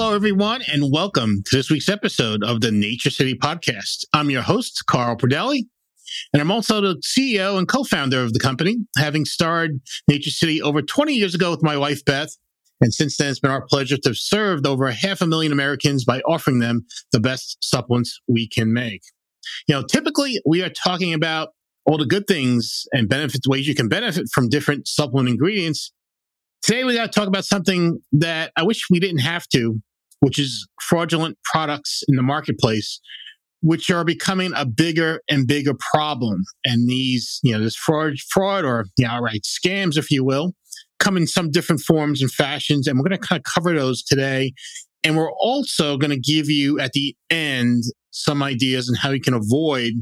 Hello, everyone, and welcome to this week's episode of the Nature City Podcast. I'm your host, Carl Pradelli, and I'm also the CEO and co founder of the company, having started Nature City over 20 years ago with my wife, Beth. And since then, it's been our pleasure to have served over half a million Americans by offering them the best supplements we can make. You know, typically we are talking about all the good things and benefits, ways you can benefit from different supplement ingredients. Today, we got to talk about something that I wish we didn't have to, which is fraudulent products in the marketplace, which are becoming a bigger and bigger problem. And these, you know, this fraud, fraud or, yeah, you know, right, scams, if you will, come in some different forms and fashions. And we're going to kind of cover those today. And we're also going to give you at the end some ideas on how you can avoid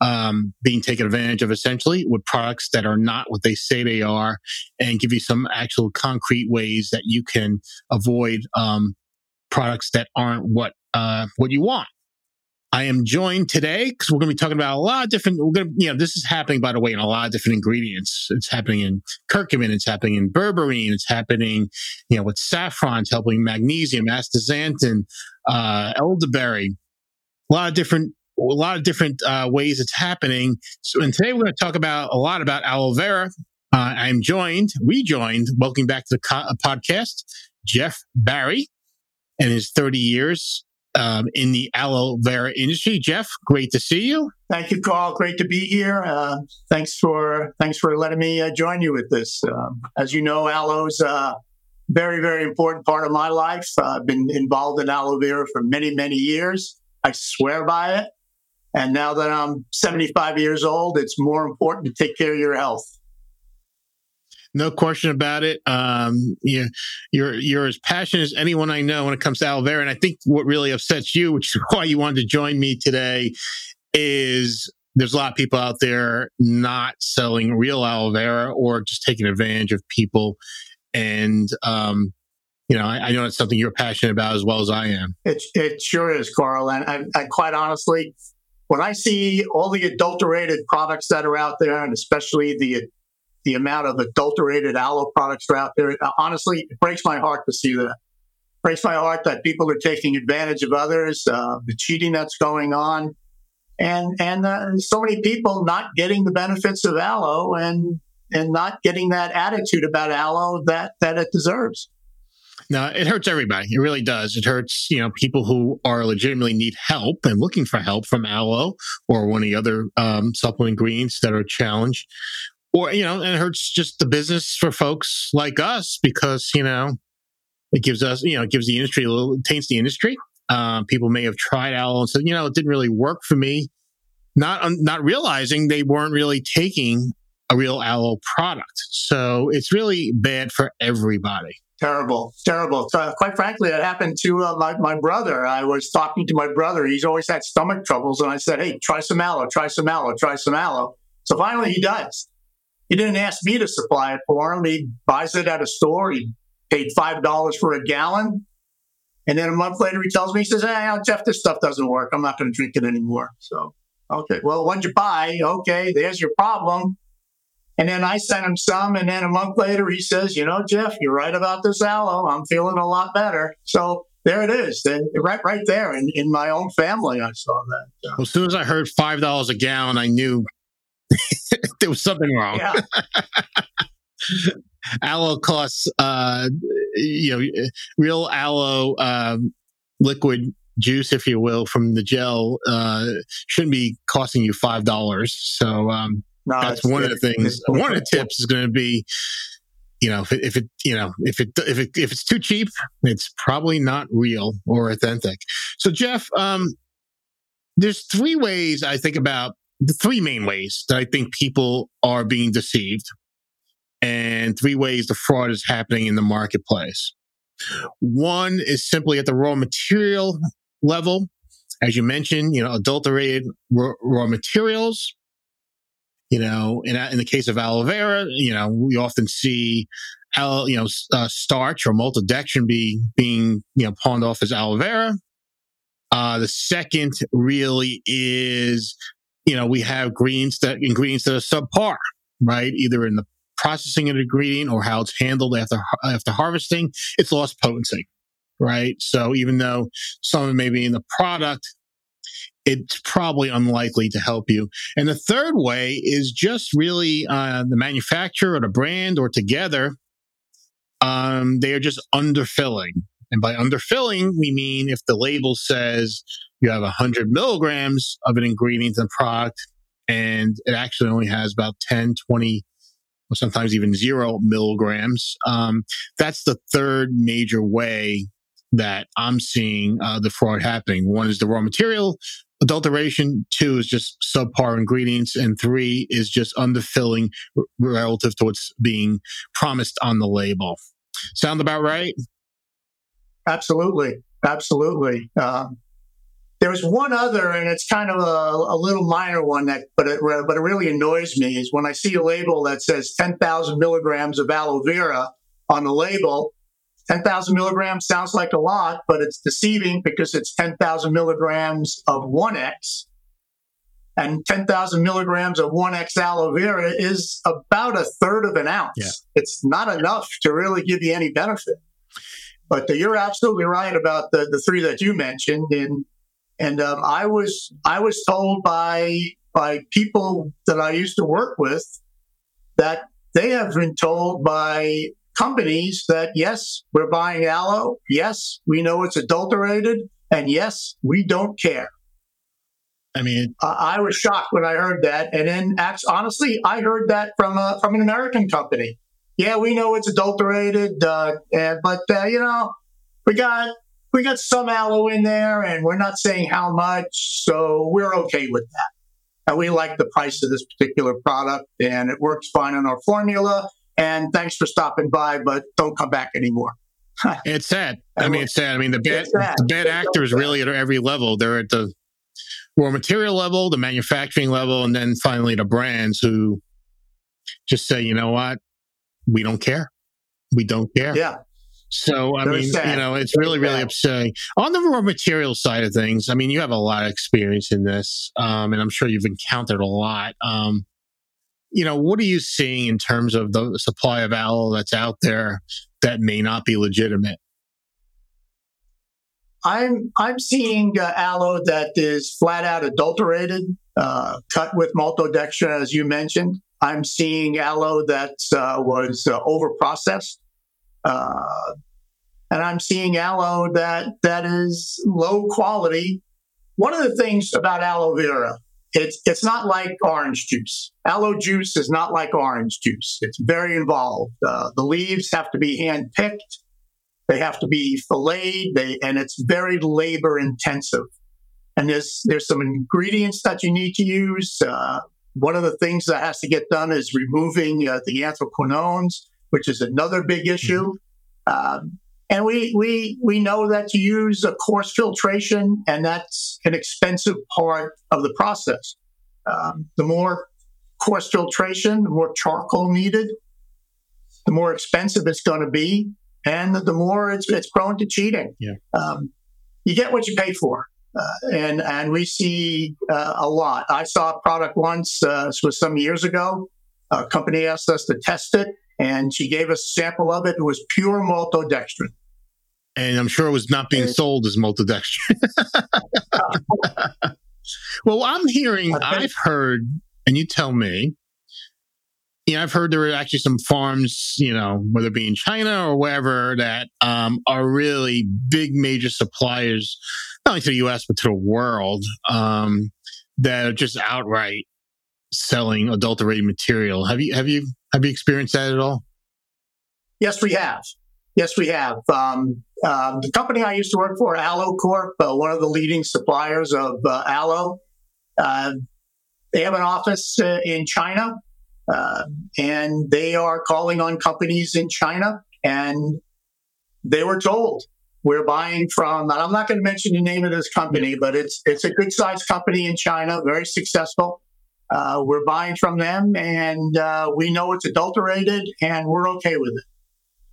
um, being taken advantage of essentially with products that are not what they say they are and give you some actual concrete ways that you can avoid um, products that aren't what uh, what you want. I am joined today because we're going to be talking about a lot of different. We're going to, you know, this is happening, by the way, in a lot of different ingredients. It's happening in curcumin. It's happening in berberine. It's happening, you know, with saffron. It's helping magnesium, astaxanthin, uh, elderberry. A lot of different, a lot of different uh, ways it's happening. So, and today we're going to talk about a lot about aloe vera. Uh, I'm joined, rejoined, welcome back to the co- uh, podcast, Jeff Barrie, and his 30 years um, in the aloe vera industry. Jeff, great to see you. Thank you, Carl. Great to be here. Uh, thanks for thanks for letting me uh, join you with this. Um, as you know, aloe is a very very important part of my life. Uh, I've been involved in aloe vera for many many years. I swear by it. And now that I'm 75 years old, it's more important to take care of your health. No question about it. Um, you, you're you're as passionate as anyone I know when it comes to aloe vera, and I think what really upsets you, which is why you wanted to join me today, is there's a lot of people out there not selling real aloe vera or just taking advantage of people. And um, you know, I, I, know it's something you're passionate about as well as I am. It it sure is, Carl. And I, I quite honestly, when I see all the adulterated products that are out there, and especially the the amount of adulterated aloe products are out there. Honestly, it breaks my heart to see that. Breaks my heart that people are taking advantage of others, uh, the cheating that's going on, and and uh, so many people not getting the benefits of aloe and and not getting that attitude about aloe that that it deserves. No, it hurts everybody. It really does. It hurts, you know, people who are legitimately need help and looking for help from aloe or one of the other um, supplement ingredients that are challenged or you know, and it hurts just the business for folks like us because you know it gives us you know it gives the industry a little taints the industry. Uh, people may have tried aloe and said, you know, it didn't really work for me, not um, not realizing they weren't really taking a real aloe product. So it's really bad for everybody. Terrible, terrible. So, quite frankly, it happened to uh, my, my brother. I was talking to my brother. He's always had stomach troubles. And I said, hey, try some aloe, try some aloe, try some aloe. So finally he does. He didn't ask me to supply it for him. He buys it at a store. He paid $5 for a gallon. And then a month later, he tells me, he says, Hey, Jeff, this stuff doesn't work. I'm not going to drink it anymore. So, okay, well, when'd you buy? Okay, there's your problem. And then I sent him some. And then a month later, he says, You know, Jeff, you're right about this aloe. I'm feeling a lot better. So there it is. Right, right there in, in my own family, I saw that. Well, as soon as I heard $5 a gallon, I knew there was something wrong. Yeah. aloe costs, uh, you know, real aloe um, liquid juice, if you will, from the gel uh, shouldn't be costing you five dollars. So um, no, that's one good. of the things. one of the tips is going to be, you know, if it, if it, you know, if it, if it, if it's too cheap, it's probably not real or authentic. So, Jeff, um, there's three ways I think about the three main ways that I think people are being deceived and three ways the fraud is happening in the marketplace. One is simply at the raw material level. As you mentioned, you know, adulterated raw, materials. You know, in, in the case of aloe vera, you know, we often see, you know, uh, starch or maltodextrin be, being, you know, pawned off as aloe vera. Uh, the second really is you know, we have greens that ingredients that are subpar, right? Either in the processing of the ingredient or how it's handled after after harvesting, it's lost potency, right? So even though some of it may be in the product, it's probably unlikely to help you. And the third way is just really uh, the manufacturer or the brand or together. Um, they are just underfilling. And by underfilling, we mean if the label says you have 100 milligrams of an ingredient in the product and it actually only has about 10, 20, or sometimes even zero milligrams, um, that's the third major way that I'm seeing uh, the fraud happening. One is the raw material adulteration. Two is just subpar ingredients. And three is just underfilling relative to what's being promised on the label. Sound about right? Absolutely. Absolutely. Um, there's one other, and it's kind of a, a, little minor one that, but it, but it really annoys me is when I see a label that says 10,000 milligrams of aloe vera on the label. 10,000 milligrams sounds like a lot, but it's deceiving because it's 10,000 milligrams of 1x. And 10,000 milligrams of 1x aloe vera is about a third of an ounce. Yeah. It's not enough to really give you any benefit. But you're absolutely right about the, the three that you mentioned. And and um, I was I was told by by people that I used to work with that they have been told by companies that yes, we're buying aloe. Yes, we know it's adulterated, and yes, we don't care. I mean, uh, I was shocked when I heard that, and then honestly, I heard that from a, from an American company. Yeah, we know it's adulterated, uh, and, but uh, you know, we got we got some aloe in there and we're not saying how much. So we're okay with that. And we like the price of this particular product and it works fine on our formula. And thanks for stopping by, but don't come back anymore. it's sad. I mean, it's sad. I mean, the bad, the bad actors really at every level. They're at the raw material level, the manufacturing level, and then finally the brands who just say, you know what? We don't care. We don't care. Yeah. So, I mean, sad. you know, it's really, really upsetting. On the raw material side of things, I mean, you have a lot of experience in this, um, and I'm sure you've encountered a lot. Um, you know, what are you seeing in terms of the supply of aloe that's out there that may not be legitimate? I'm I'm seeing uh, aloe that is flat out adulterated, uh, cut with maltodextrin, as you mentioned. I'm seeing aloe that uh, was uh, over processed. Uh, and I'm seeing aloe that that is low quality. One of the things about aloe vera, it's it's not like orange juice. Aloe juice is not like orange juice. It's very involved. Uh, the leaves have to be hand picked. They have to be filleted. They, and it's very labor intensive. And there's there's some ingredients that you need to use. Uh, one of the things that has to get done is removing uh, the anthraquinones which is another big issue. Mm-hmm. Um, and we, we, we know that to use a coarse filtration, and that's an expensive part of the process. Um, the more coarse filtration, the more charcoal needed, the more expensive it's going to be, and the more it's, it's prone to cheating. Yeah. Um, you get what you pay for. Uh, and and we see uh, a lot. I saw a product once. Uh, this was some years ago. A company asked us to test it, and she gave us a sample of it. It was pure maltodextrin. And I'm sure it was not being and, sold as maltodextrin. well, I'm hearing, I've heard, and you tell me, you know, I've heard there are actually some farms, you know, whether it be in China or wherever, that um, are really big major suppliers, not only to the U.S. but to the world, um, that are just outright selling adulterated material. Have you have you have you experienced that at all? Yes, we have. Yes, we have. Um, uh, the company I used to work for, Aloe Corp, uh, one of the leading suppliers of uh, aloe, uh, they have an office uh, in China, uh, and they are calling on companies in China, and they were told we're buying from. And I'm not going to mention the name of this company, but it's it's a good sized company in China, very successful. Uh, we're buying from them and uh, we know it's adulterated and we're okay with it.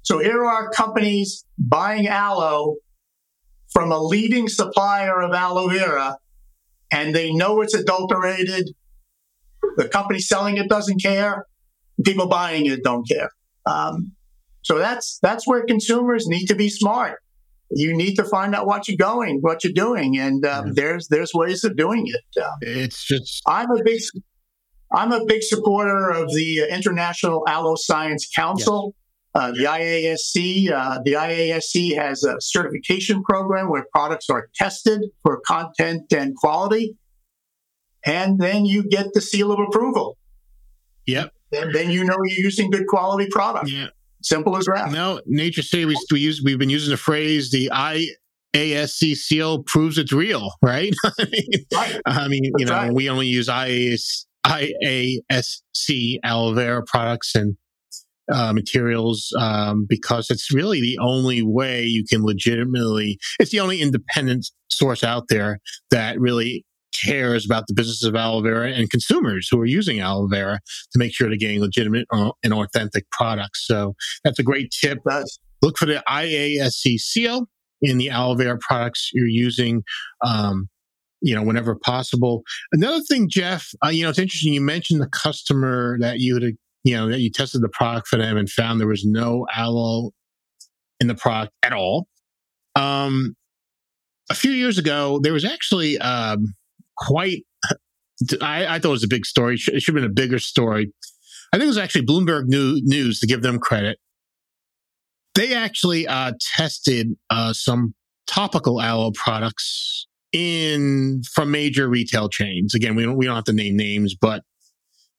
So here are companies buying aloe from a leading supplier of aloe vera and they know it's adulterated. The company selling it doesn't care. People buying it don't care. Um, so that's that's where consumers need to be smart. You need to find out what you're going, what you're doing, and um, yeah. there's there's ways of doing it. Um, it's just I'm a big I'm a big supporter of the International Aloe Science Council. Yes. Uh, the IASC, uh, the IASC has a certification program where products are tested for content and quality, and then you get the seal of approval. Yep. And then you know you're using good quality product. Yeah. Simple as that. No, Nature City, we, use, we've been using the phrase the IASC seal proves it's real, right? I mean, right. I mean you know, right. we only use IAS, IASC aloe vera products and uh, materials um, because it's really the only way you can legitimately, it's the only independent source out there that really cares about the business of aloe vera and consumers who are using aloe vera to make sure they're getting legitimate uh, and authentic products. So that's a great tip. Look for the IASC seal in the aloe vera products you're using. Um, you know, whenever possible. Another thing, Jeff, uh, you know, it's interesting. You mentioned the customer that you had, you know, that you tested the product for them and found there was no aloe in the product at all. Um, a few years ago, there was actually um, quite. I, I, thought it was a big story. It should have been a bigger story. I think it was actually Bloomberg News to give them credit. They actually uh, tested uh, some topical aloe products in from major retail chains. Again, we don't we don't have to name names, but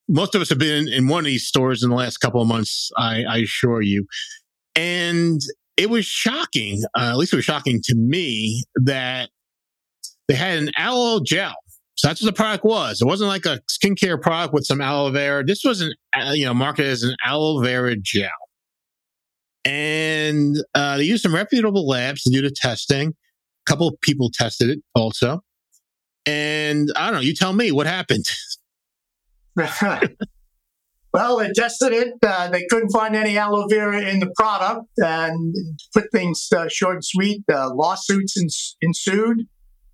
most of us have been in one of these stores in the last couple of months. I, I assure you, and it was shocking. Uh, at least it was shocking to me that they had an aloe gel so that's what the product was. It wasn't like a skincare product with some aloe vera. This was an, uh, you know, marketed as an aloe vera gel. And uh, they used some reputable labs to do the testing. A couple of people tested it also. And I don't know, you tell me what happened. well, they tested it. Uh, they couldn't find any aloe vera in the product. And put things uh, short and sweet, lawsuits ensued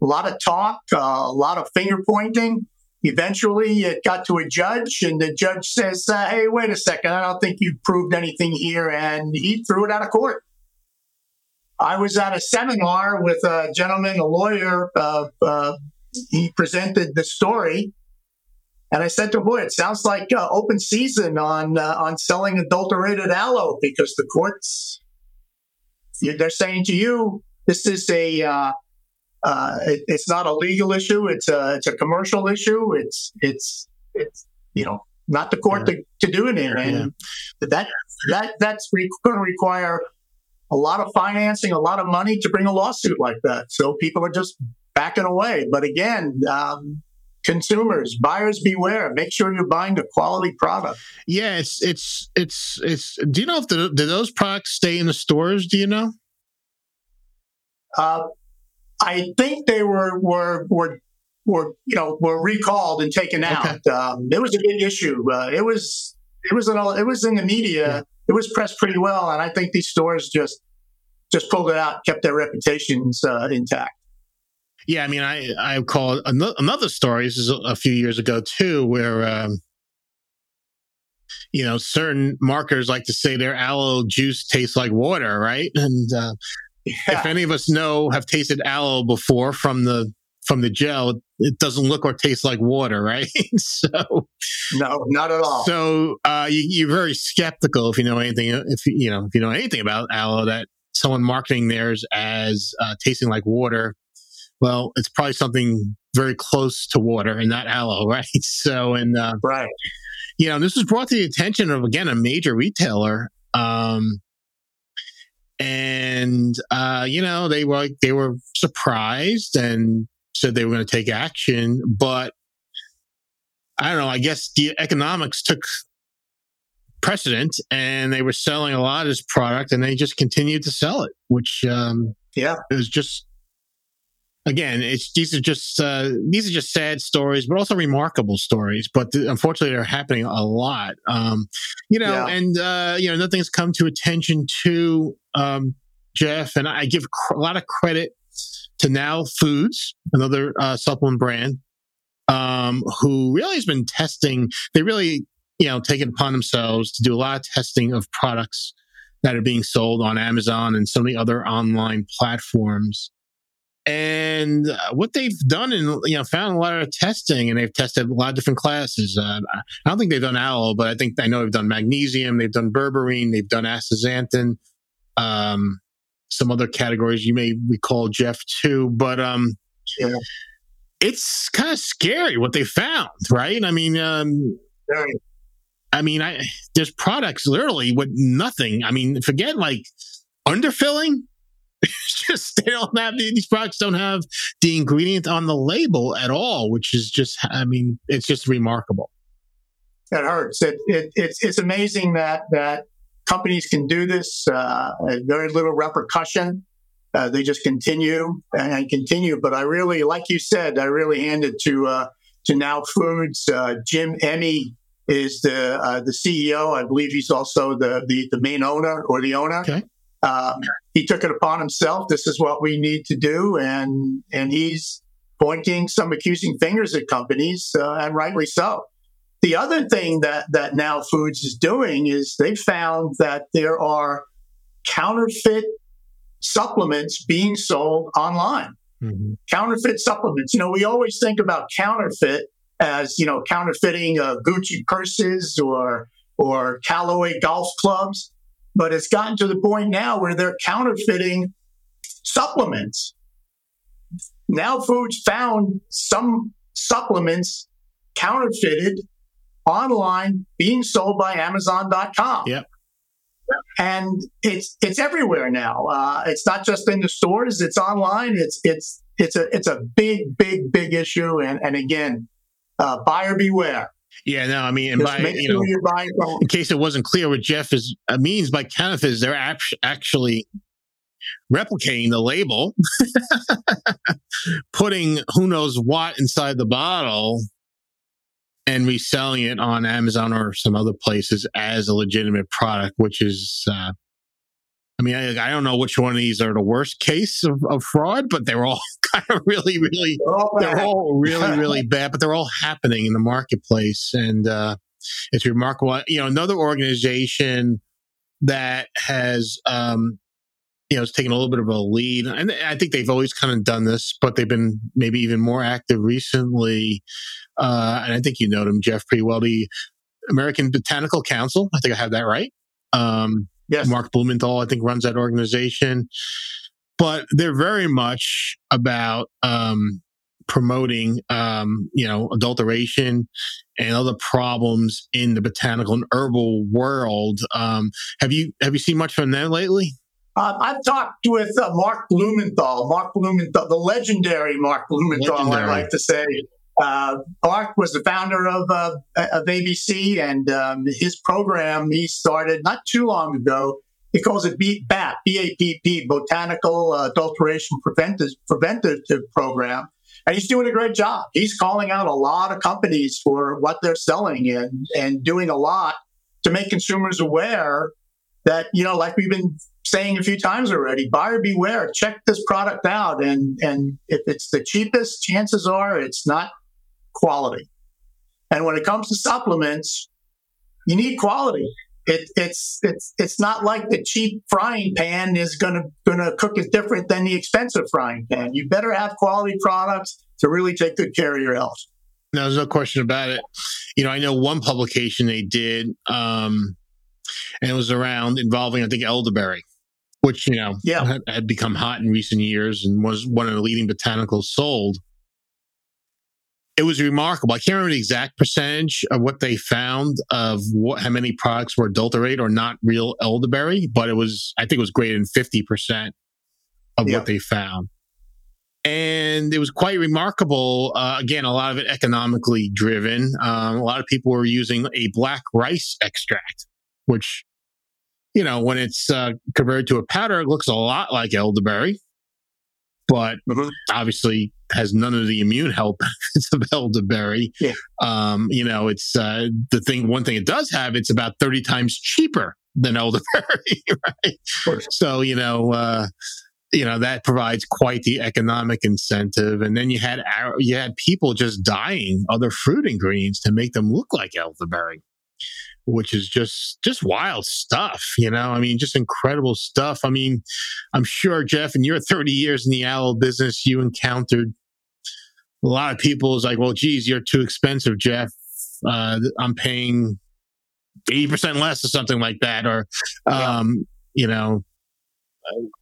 a lot of talk, uh, a lot of finger pointing. Eventually, it got to a judge, and the judge says, uh, Hey, wait a second, I don't think you've proved anything here. And he threw it out of court. I was at a seminar with a gentleman, a lawyer. Uh, uh he presented the story. And I said to him, boy, it sounds like uh, open season on uh, on selling adulterated aloe because the courts, they're saying to you, this is a uh, it, it's not a legal issue. It's a it's a commercial issue. It's it's it's you know not the court yeah. to, to do it in, and yeah. that that that's re- going to require a lot of financing, a lot of money to bring a lawsuit like that. So people are just backing away. But again, um, consumers, buyers beware. Make sure you're buying a quality product. Yeah, it's it's it's it's. Do you know if the, do those products stay in the stores? Do you know? Uh, I think they were were were were you know were recalled and taken out. Okay. Um, it was a big issue. Uh, it was it was in it was in the media. Yeah. It was pressed pretty well, and I think these stores just just pulled it out, kept their reputations uh, intact. Yeah, I mean, I I call another story. This is a few years ago too, where um, you know certain marketers like to say their aloe juice tastes like water, right? And uh, yeah. If any of us know have tasted aloe before from the from the gel, it doesn't look or taste like water, right? so no, not at all. So uh, you, are very skeptical if you know anything. If you know if you know anything about aloe, that someone marketing theirs as uh, tasting like water, well, it's probably something very close to water and not aloe, right? So and uh, right, you know, this was brought to the attention of again a major retailer. Um, and uh, you know they were they were surprised and said they were going to take action, but I don't know. I guess the economics took precedent, and they were selling a lot of this product, and they just continued to sell it, which um, yeah, it was just again, it's these are just uh, these are just sad stories, but also remarkable stories. But th- unfortunately, they're happening a lot. Um, you know, yeah. and uh, you know, nothing's come to attention to um, Jeff, and I give cr- a lot of credit to Now Foods, another uh, supplement brand, um, who really has been testing. They really, you know, taken upon themselves to do a lot of testing of products that are being sold on Amazon and so many other online platforms. And uh, what they've done and you know found a lot of testing, and they've tested a lot of different classes. Uh, I don't think they've done aloe, but I think I know they've done magnesium, they've done berberine, they've done astaxanthin, um, some other categories you may recall, Jeff, too. But um, yeah. it's kind of scary what they found, right? I mean, um, I mean, I there's products literally with nothing. I mean, forget like underfilling. just they don't have these products don't have the ingredient on the label at all, which is just I mean, it's just remarkable. It hurts. It, it it's it's amazing that that companies can do this. Uh, very little repercussion. Uh, they just continue and continue. But I really, like you said, I really handed to uh, to Now Foods. Uh, Jim Emrich is the uh, the CEO. I believe he's also the, the, the main owner or the owner. Okay. Um, he took it upon himself. This is what we need to do, and and he's pointing some accusing fingers at companies, uh, and rightly so. The other thing that that Now Foods is doing is they found that there are counterfeit supplements being sold online. Mm-hmm. Counterfeit supplements. You know, we always think about counterfeit as you know counterfeiting uh, Gucci purses or or Callaway golf clubs, but it's gotten to the point now where they're counterfeiting supplements. Now Foods found some supplements counterfeited online being sold by Amazon.com. Yep. And it's it's everywhere now. Uh, it's not just in the stores; it's online. It's it's it's a it's a big big big issue. And and again, uh, buyer beware. Yeah, no, I mean, and by, you know, in case it wasn't clear what Jeff is uh, means by counterfeit, is they're ap- actually replicating the label, putting who knows what inside the bottle, and reselling it on Amazon or some other places as a legitimate product, which is uh, I mean, I, I, don't know which one of these are the worst case of, of fraud, but they're all kind of really, really, they're all really, really bad, but they're all happening in the marketplace. And, uh, it's remarkable. You know, another organization that has, um, you know, has taken a little bit of a lead. And I think they've always kind of done this, but they've been maybe even more active recently. Uh, and I think you know them, Jeff, pretty well. The American Botanical Council. I think I have that right. Um, Yes. Mark Blumenthal, I think, runs that organization. But they're very much about um, promoting, um, you know, adulteration and other problems in the botanical and herbal world. Um, have you have you seen much from them lately? Uh, I've talked with uh, Mark Blumenthal, Mark Blumenthal, the legendary Mark Blumenthal, legendary. I like to say. Uh, was the founder of, uh, of ABC, and um, his program he started not too long ago. He calls it B- BAP, B-A-P-P, Botanical Adulteration Preventive, Preventative Program. And he's doing a great job. He's calling out a lot of companies for what they're selling and, and doing a lot to make consumers aware that, you know, like we've been saying a few times already, buyer beware, check this product out. And, and if it's the cheapest, chances are it's not quality. And when it comes to supplements, you need quality. It, it's it's it's not like the cheap frying pan is gonna gonna cook it different than the expensive frying pan. You better have quality products to really take good care of your health. No, there's no question about it. You know, I know one publication they did, um, and it was around involving I think elderberry, which you know yeah. had, had become hot in recent years and was one of the leading botanicals sold it was remarkable. I can't remember the exact percentage of what they found of what, how many products were adulterated or not real elderberry, but it was, I think it was greater than 50% of yeah. what they found. And it was quite remarkable. Uh, again, a lot of it economically driven. Um, a lot of people were using a black rice extract, which, you know, when it's uh, converted to a powder, it looks a lot like elderberry but mm-hmm. obviously has none of the immune health benefits of elderberry. Yeah. Um, you know, it's uh, the thing. One thing it does have, it's about thirty times cheaper than elderberry, right? So you know, uh, you know that provides quite the economic incentive. And then you had you had people just dyeing other fruit ingredients to make them look like elderberry. Which is just just wild stuff. You know, I mean, just incredible stuff. I mean, I'm sure Jeff, in your 30 years in the aloe business, you encountered a lot of people is like, well, geez, you're too expensive, Jeff. Uh, I'm paying 80% less or something like that. Or, um, yeah. you know,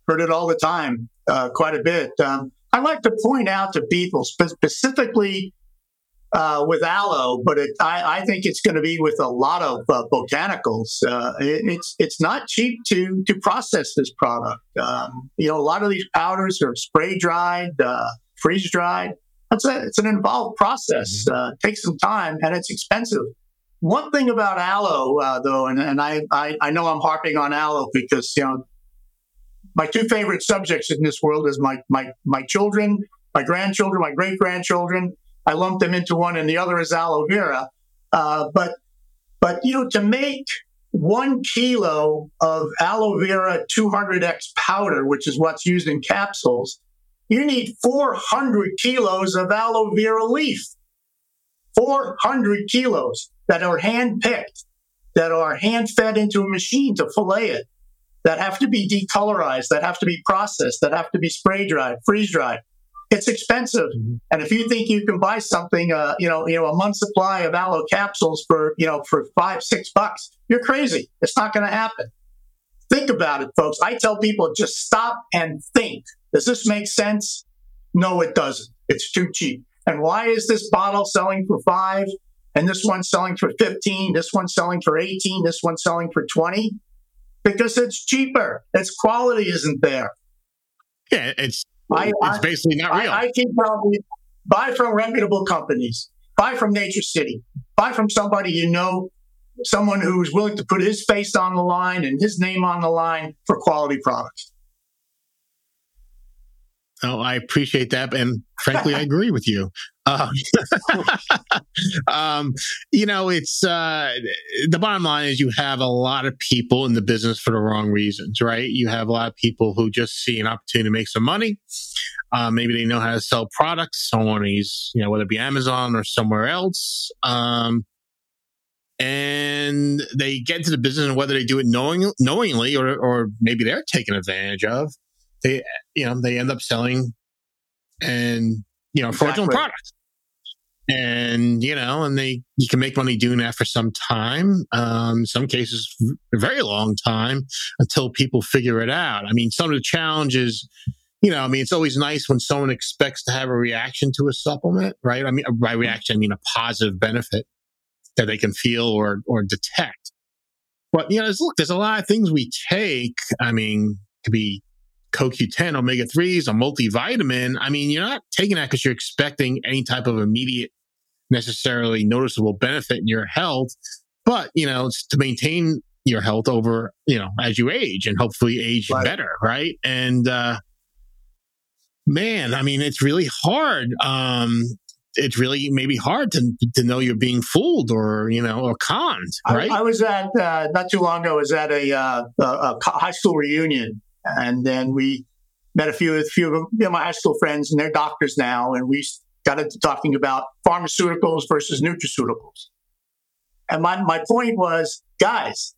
heard it all the time, uh, quite a bit. Um, I like to point out to people spe- specifically uh, with aloe, but it, I, I, think it's going to be with a lot of uh, botanicals. Uh, it, it's it's not cheap to to process this product. Um, you know, a lot of these powders are spray dried, uh, freeze dried. It's a, it's an involved process. Mm-hmm. Uh, takes some time and it's expensive. One thing about aloe, uh, though, and, and I, I, I know I'm harping on aloe because you know my two favorite subjects in this world is my my my children, my grandchildren, my great grandchildren. I lump them into one, and the other is aloe vera. Uh, but but you know to make one kilo of aloe vera 200x powder, which is what's used in capsules, you need 400 kilos of aloe vera leaf. 400 kilos that are hand picked, that are hand fed into a machine to fillet it, that have to be decolorized, that have to be processed, that have to be spray dried, freeze dried. It's expensive, mm-hmm. and if you think you can buy something, uh, you know, you know, a month supply of aloe capsules for, you know, for five, six bucks, you're crazy. It's not going to happen. Think about it, folks. I tell people just stop and think. Does this make sense? No, it doesn't. It's too cheap. And why is this bottle selling for five and this one selling for 15, this one selling for 18, this one selling for 20? Because it's cheaper. Its quality isn't there. Yeah, it's I, it's basically not real. I, I keep telling you, buy from reputable companies. Buy from Nature City. Buy from somebody you know, someone who's willing to put his face on the line and his name on the line for quality products. Oh, I appreciate that, and frankly, I agree with you. Um, um, you know, it's uh, the bottom line is you have a lot of people in the business for the wrong reasons, right? You have a lot of people who just see an opportunity to make some money. Uh, maybe they know how to sell products Someone is, you know, whether it be Amazon or somewhere else. Um, and they get into the business and whether they do it knowing, knowingly or, or maybe they're taken advantage of they you know they end up selling and you know exactly. fraudulent products. And you know and they you can make money doing that for some time um some cases a very long time until people figure it out. I mean some of the challenges you know i mean it's always nice when someone expects to have a reaction to a supplement right? I mean by reaction i mean a positive benefit that they can feel or or detect. But you know there's, look there's a lot of things we take i mean to be CoQ10, omega 3s, a multivitamin, I mean, you're not taking that because you're expecting any type of immediate, necessarily noticeable benefit in your health. But, you know, it's to maintain your health over, you know, as you age and hopefully age right. better. Right. And, uh, man, I mean, it's really hard. Um, it's really maybe hard to to know you're being fooled or you know or conned. Right. I, I was at uh, not too long ago. I was at a, uh, a, a high school reunion, and then we met a few, a few of you know, my high school friends, and they're doctors now. And we got into talking about pharmaceuticals versus nutraceuticals. And my, my point was, guys,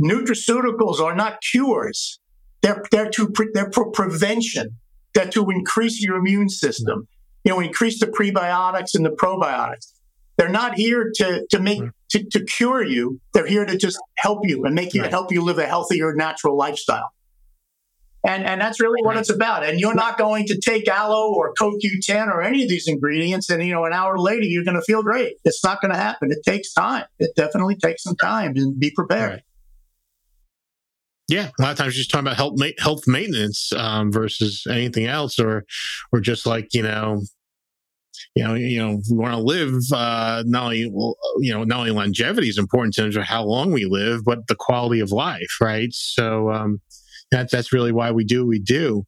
nutraceuticals are not cures. They're, they're, to pre, they're for prevention. They're to increase your immune system. You know, increase the prebiotics and the probiotics. They're not here to, to make, hmm. to, to cure you. They're here to just help you and make you, right. help you live a healthier, natural lifestyle. And, and that's really what it's about. And you're not going to take aloe or CoQ10 or any of these ingredients and, you know, an hour later, you're going to feel great. It's not going to happen. It takes time. It definitely takes some time and be prepared. Yeah, a lot of times you're just talking about health ma- health maintenance um, versus anything else, or or just like you know, you know, you know, we want to live. Uh, not only you know, not only longevity is important in terms of how long we live, but the quality of life, right? So, um, that's that's really why we do what we do.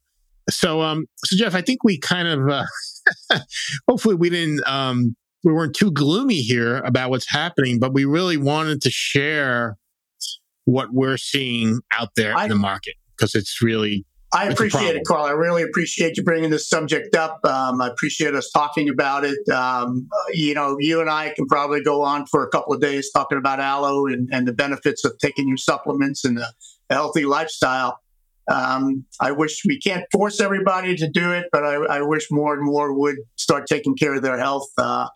So, um, so Jeff, I think we kind of, uh, hopefully, we didn't, um, we weren't too gloomy here about what's happening, but we really wanted to share what we're seeing out there I, in the market because it's really I appreciate it, Carl. I really appreciate you bringing this subject up. Um, I appreciate us talking about it. Um, you know, you and I can probably go on for a couple of days talking about aloe and, and the benefits of taking your supplements and a healthy lifestyle. Um, I wish we can't force everybody to do it, but I, I, wish more and more would start taking care of their health. Uh,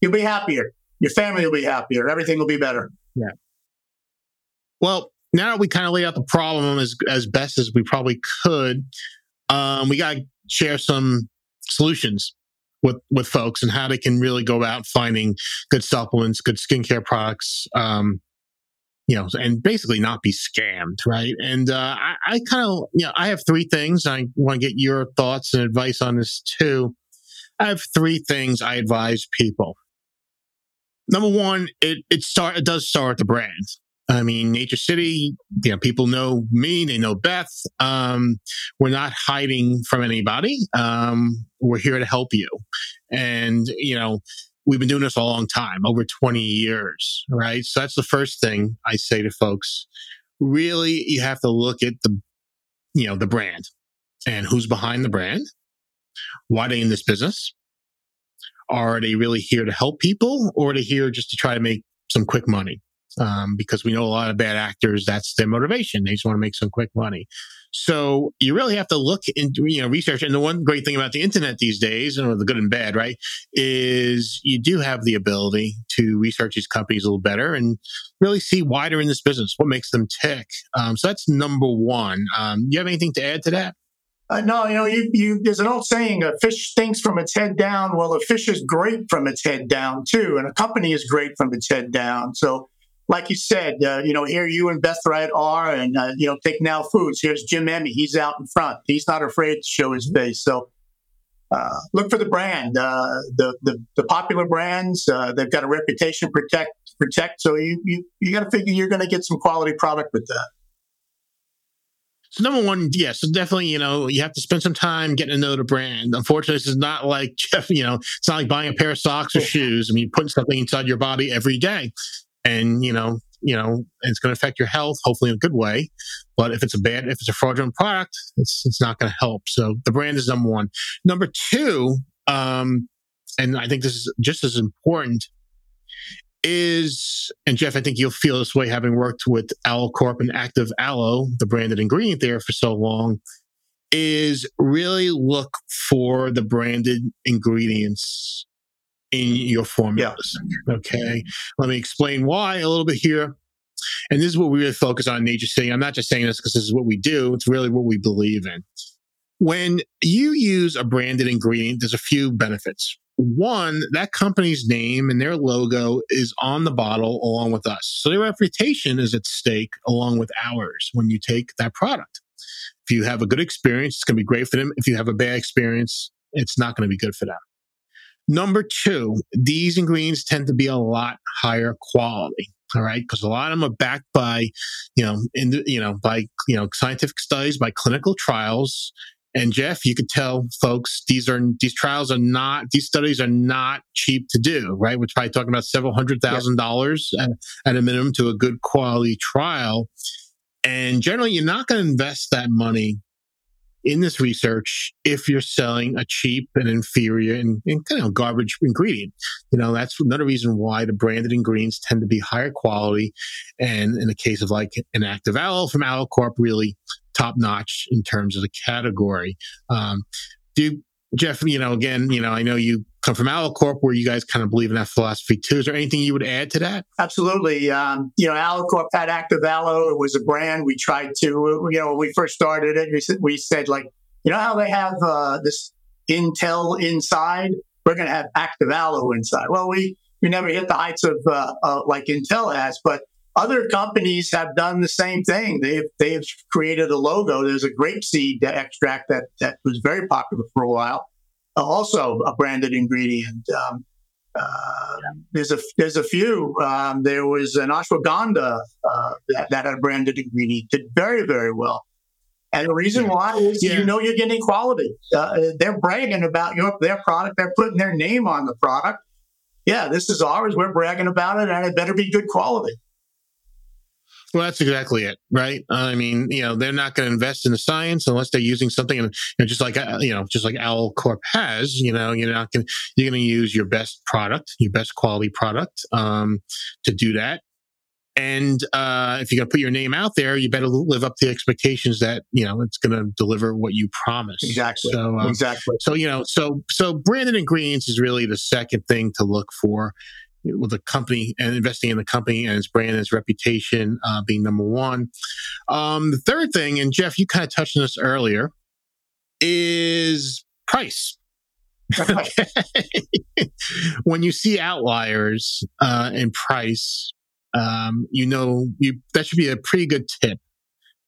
you'll be happier. Your family will be happier. Everything will be better. Yeah. Well, now we kind of laid out the problem as as best as we probably could, um, we got to share some solutions with with folks and how they can really go out finding good supplements, good skincare products, um, you know, and basically not be scammed, right? And uh, I, I kind of, you know, I have three things. I want to get your thoughts and advice on this too. I have three things I advise people. Number one, it it start it does start at the brand. I mean, Nature City, you know, people know me, they know Beth. Um, we're not hiding from anybody. Um, we're here to help you. And, you know, we've been doing this a long time, over 20 years, right? So that's the first thing I say to folks. Really, you have to look at the, you know, the brand and who's behind the brand. Why are they in this business? Are they really here to help people or are they here just to try to make some quick money? um, because we know a lot of bad actors. That's their motivation. They just want to make some quick money. So you really have to look into, you know, research. And the one great thing about the internet these days, and the good and bad, right, is you do have the ability to research these companies a little better and really see why they're in this business, what makes them tick. Um, so that's number one. Um, you have anything to add to that? Uh, no, you know, you, you, there's an old saying: a fish stinks from its head down. Well, a fish is great from its head down too, and a company is great from its head down. So like you said, uh, you know, here you and Beth Wright are, and uh, you know, take now foods. Here's Jim Emrich. He's out in front. He's not afraid to show his face. So uh, look for the brand. Uh, the, the, the popular brands uh, they've got a reputation protect protect. So you you you got to figure you're going to get some quality product with that. So number one, yes, yeah, so definitely, you know, you have to spend some time getting to know the brand. Unfortunately, this is not like Jeff, you know, it's not like buying a pair of socks or shoes. I mean, putting something inside your body every day and you know you know it's going to affect your health hopefully in a good way. But if it's a bad if it's a fraudulent product it's it's not going to help. So the brand is number one. Number two um and i think this is just as important is and jeff i think you'll feel this way having worked with aloe corp and active aloe the branded ingredient there for so long is really look for the branded ingredients in your formulas. Yeah. Okay. Let me explain why a little bit here. And this is what we really focus on Nature City. I'm not just saying this because this is what we do. It's really what we believe in. When you use a branded ingredient, there's a few benefits. One, that company's name and their logo is on the bottle along with us. So their reputation is at stake along with ours when you take that product. If you have a good experience, it's going to be great for them. If you have a bad experience, it's not going to be good for them. Number two, these ingredients tend to be a lot higher quality. All right, because a lot of them are backed by, you know, in the, you know, by you know scientific studies, by clinical trials. And Jeff, you could tell folks these are these trials are not these studies are not cheap to do, right? We're probably talking about several hundred thousand dollars at, at a minimum to a good quality trial. And generally, you're not going to invest that money in this research if you're selling a cheap and inferior and, and, kind of garbage ingredient. You know, that's another reason why the branded ingredients tend to be higher quality. And in the case of like an active aloe from Aloe Corp, really top notch in terms of the category. Um, do Jeff, you know, again, you know, I know you come from Aloe Corp, where you guys kind of believe in that philosophy too. Is there anything you would add to that? Absolutely. Um, you know, Aloe Corp had Active Aloe. It was a brand we tried to, you know, when we first started it, we said, we said like, you know how they have uh, this Intel inside? We're going to have Active Aloe inside. Well, we, we never hit the heights of uh, uh, like Intel has, but other companies have done the same thing. They've they've created a logo. There's a grapeseed extract that that was very popular for a while, also a branded ingredient. Um, uh, there's a there's a few. Um, there was an ashwagandha uh, that, that had a branded ingredient did very very well. And the reason why is yeah. you know you're getting quality. Uh, they're bragging about your their product. They're putting their name on the product. Yeah, this is ours. We're bragging about it, and it better be good quality. Well, that's exactly it, right? I mean, you know, they're not going to invest in the science unless they're using something, you know, just like uh, you know, just like Aloe Corp has. You know, you're not going, you're going to use your best product, your best quality product, um, to do that. And uh, if you're going to put your name out there, you better live up to the expectations that you know it's going to deliver what you promise. Exactly. So um, exactly. So you know, so so branded ingredients is really the second thing to look for with the company and investing in the company and its brand and its reputation uh, being number one. Um, the third thing, and Jeff, you kind of touched on this earlier, is price. when you see outliers uh, in price, um, you know you that should be a pretty good tip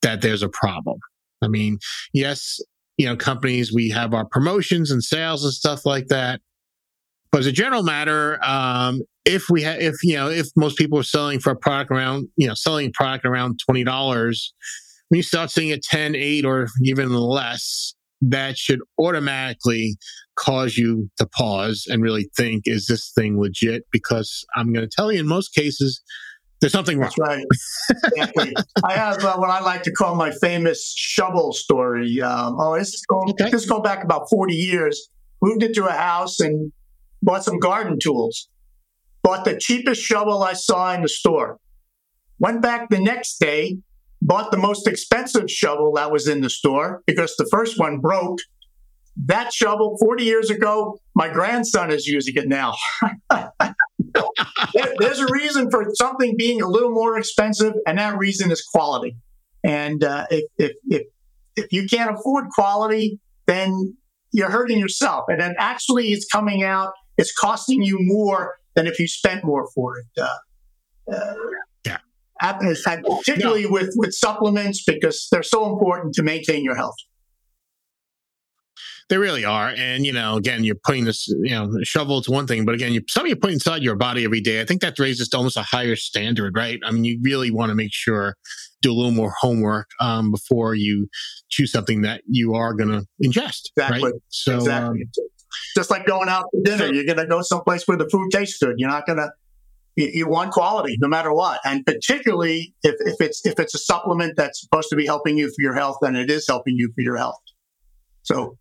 that there's a problem. I mean, yes, you know, companies we have our promotions and sales and stuff like that, but as a general matter, um, if we have, if you know, if most people are selling for a product around, you know, selling product around twenty dollars, when you start seeing a 10, 8, or even less, that should automatically cause you to pause and really think, is this thing legit? Because I'm going to tell you, in most cases, there's something wrong. That's right. I have uh, what I like to call my famous shovel story. Um, oh, this is going, okay. this going back about 40 years. Moved into a house and bought some garden tools. Bought the cheapest shovel I saw in the store. Went back the next day, bought the most expensive shovel that was in the store because the first one broke. That shovel 40 years ago, my grandson is using it now. There's a reason for something being a little more expensive, and that reason is quality. And uh, if, if, if, if you can't afford quality, then you're hurting yourself. And then actually, it's coming out, it's costing you more than if you spent more for it. Uh, uh, yeah. Particularly no. with, with supplements because they're so important to maintain your health. They really are. And, you know, again, you're putting this, you know, shovel is one thing, but again, you, something you put inside your body every day, I think that raises to almost a higher standard, right? I mean, you really want to make sure, do a little more homework um, before you choose something that you are going to ingest. Exactly. Right? So, exactly. Um, just like going out to dinner, you're going to go someplace where the food tastes good. You're not going to, you, want quality no matter what. And particularly if, if it's, if it's a supplement that's supposed to be helping you for your health, then it is helping you for your health. So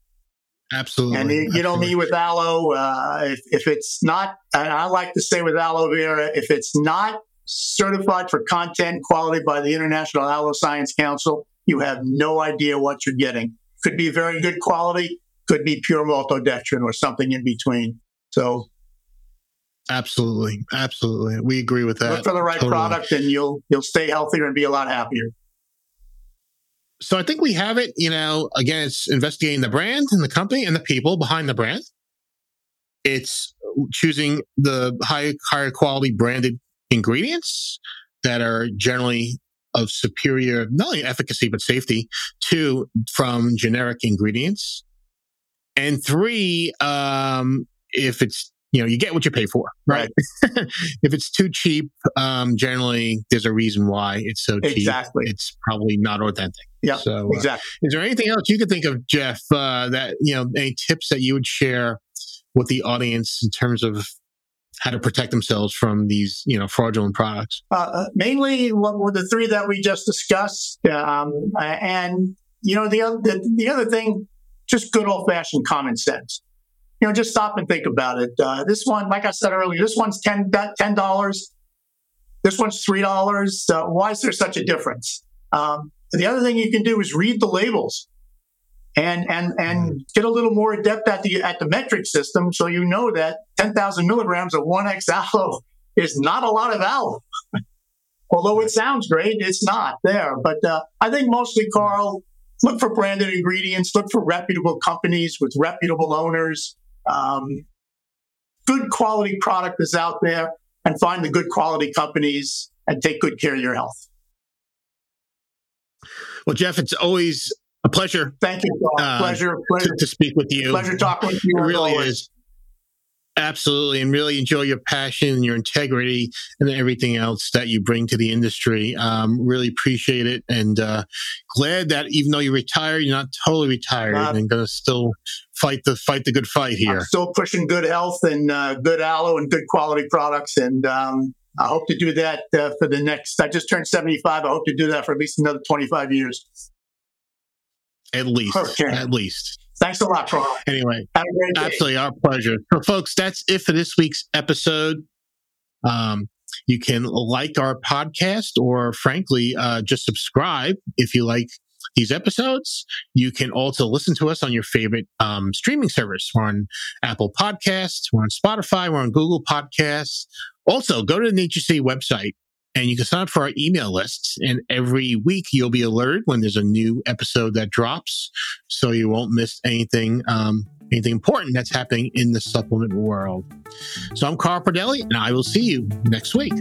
Absolutely. And you, you know me with aloe, uh, if, if it's not, and I like to say with aloe vera, if it's not certified for content quality by the International Aloe Science Council, you have no idea what you're getting. Could be very good quality, could be pure maltodextrin or something in between. So, absolutely, absolutely, we agree with that. Look for the right totally. product, and you'll you'll stay healthier and be a lot happier so I think we have it. You know, again, it's investigating the brand and the company and the people behind the brand. It's choosing the high, higher quality branded ingredients that are generally of superior, not only efficacy, but safety to from generic ingredients. And three, um, if it's you know, you get what you pay for, right? right. if it's too cheap, um, generally there's a reason why it's so cheap. Exactly. It's probably not authentic. Yeah. So, uh, exactly. is there anything else you could think of, Jeff, uh, that, you know, any tips that you would share with the audience in terms of how to protect themselves from these, you know, fraudulent products? Uh, uh mainly what were the three that we just discussed. Um, and, you know, the, the, the other thing, just good old fashioned common sense you know, just stop and think about it. Uh, this one, like I said earlier, this one's $10, $10 this one's $3. Uh, why is there such a difference? Um, the other thing you can do is read the labels and, and, and mm-hmm. get a little more adept at the, at the metric system so you know that 10,000 milligrams of 1X aloe is not a lot of aloe. Although it sounds great, it's not there. But uh, I think mostly, Carl, look for branded ingredients, look for reputable companies with reputable owners um, good quality product is out there and find the good quality companies and take good care of your health. Well, Jeff, it's always a pleasure. Thank you. Uh, pleasure, pleasure to, to, speak with you. Pleasure talking with you. It really is. Absolutely, and really enjoy your passion, and your integrity, and everything else that you bring to the industry. Um, really appreciate it, and uh, glad that even though you're retired, you're not totally retired, uh, and going to still fight the fight the good fight here. I'm still pushing good health and uh, good aloe and good quality products, and um, I hope to do that uh, for the next. I just turned 75. I hope to do that for at least another 25 years. At least. Okay. At least. Thanks a lot, Carl. Anyway, absolutely our pleasure. So, folks, that's it for this week's episode. Um, you can like our podcast or, frankly, uh, just subscribe if you like these episodes. You can also listen to us on your favorite um, streaming service. We're on Apple Podcasts, we're on Spotify, we're on Google Podcasts. Also, go to the Nature City website and you can sign up for our email lists. And every week you'll be alerted when there's a new episode that drops, so you won't miss anything. Um, anything important that's happening in the supplement world. So I'm Carl Pradelli, and I will see you next week.